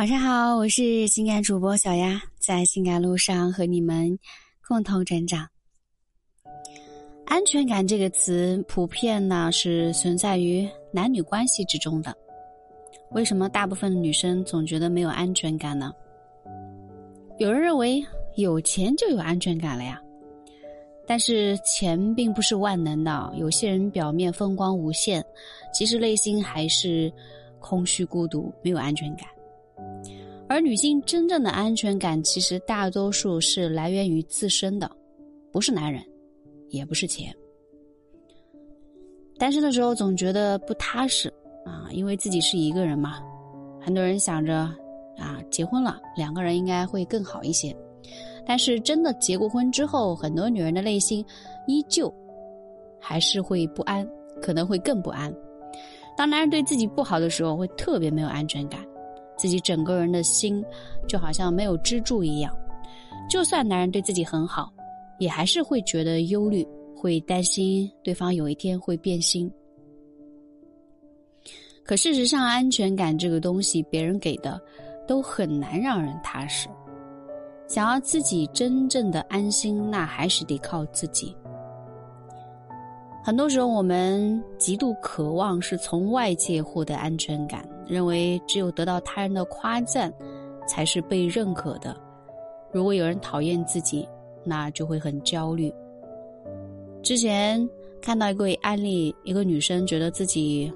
晚上好，我是情感主播小丫，在情感路上和你们共同成长。安全感这个词，普遍呢是存在于男女关系之中的。为什么大部分的女生总觉得没有安全感呢？有人认为有钱就有安全感了呀，但是钱并不是万能的。有些人表面风光无限，其实内心还是空虚孤独，没有安全感。而女性真正的安全感，其实大多数是来源于自身的，不是男人，也不是钱。单身的时候总觉得不踏实啊，因为自己是一个人嘛。很多人想着啊，结婚了两个人应该会更好一些。但是真的结过婚之后，很多女人的内心依旧还是会不安，可能会更不安。当男人对自己不好的时候，会特别没有安全感。自己整个人的心就好像没有支柱一样，就算男人对自己很好，也还是会觉得忧虑，会担心对方有一天会变心。可事实上，安全感这个东西，别人给的都很难让人踏实。想要自己真正的安心，那还是得靠自己。很多时候，我们极度渴望是从外界获得安全感，认为只有得到他人的夸赞，才是被认可的。如果有人讨厌自己，那就会很焦虑。之前看到一个案例，一个女生觉得自己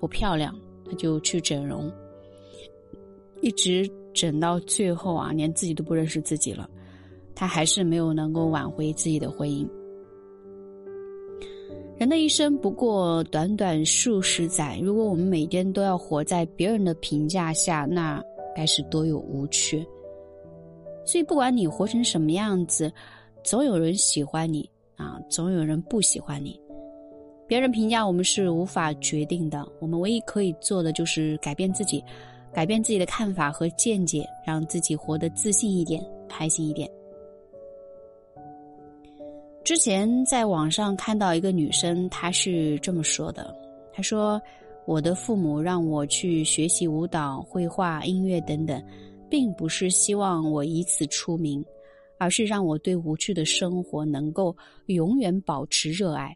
不漂亮，她就去整容，一直整到最后啊，连自己都不认识自己了，她还是没有能够挽回自己的婚姻。人的一生不过短短数十载，如果我们每天都要活在别人的评价下，那该是多有无趣。所以，不管你活成什么样子，总有人喜欢你啊，总有人不喜欢你。别人评价我们是无法决定的，我们唯一可以做的就是改变自己，改变自己的看法和见解，让自己活得自信一点，开心一点。之前在网上看到一个女生，她是这么说的：“她说，我的父母让我去学习舞蹈、绘画、音乐等等，并不是希望我以此出名，而是让我对无趣的生活能够永远保持热爱。”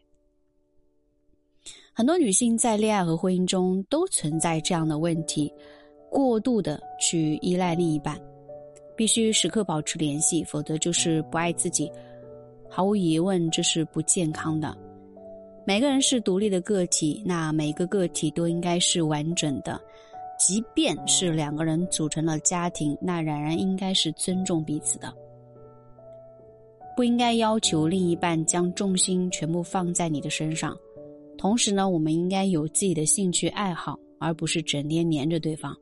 很多女性在恋爱和婚姻中都存在这样的问题：过度的去依赖另一半，必须时刻保持联系，否则就是不爱自己。毫无疑问，这是不健康的。每个人是独立的个体，那每个个体都应该是完整的。即便是两个人组成了家庭，那仍然应该是尊重彼此的。不应该要求另一半将重心全部放在你的身上。同时呢，我们应该有自己的兴趣爱好，而不是整天黏着对方。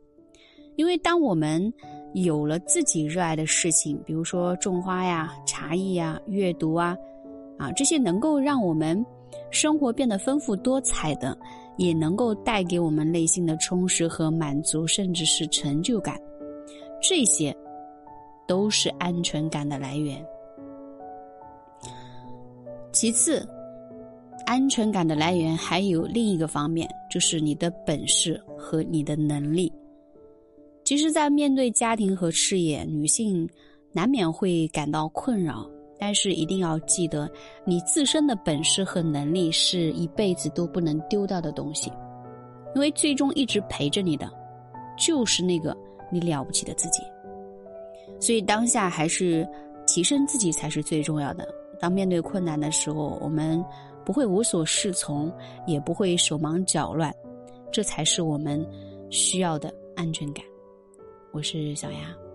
因为当我们有了自己热爱的事情，比如说种花呀、茶艺呀、阅读啊，啊这些能够让我们生活变得丰富多彩的，也能够带给我们内心的充实和满足，甚至是成就感，这些都是安全感的来源。其次，安全感的来源还有另一个方面，就是你的本事和你的能力。其实，在面对家庭和事业，女性难免会感到困扰。但是，一定要记得，你自身的本事和能力是一辈子都不能丢掉的东西，因为最终一直陪着你的，就是那个你了不起的自己。所以，当下还是提升自己才是最重要的。当面对困难的时候，我们不会无所适从，也不会手忙脚乱，这才是我们需要的安全感。我是小丫。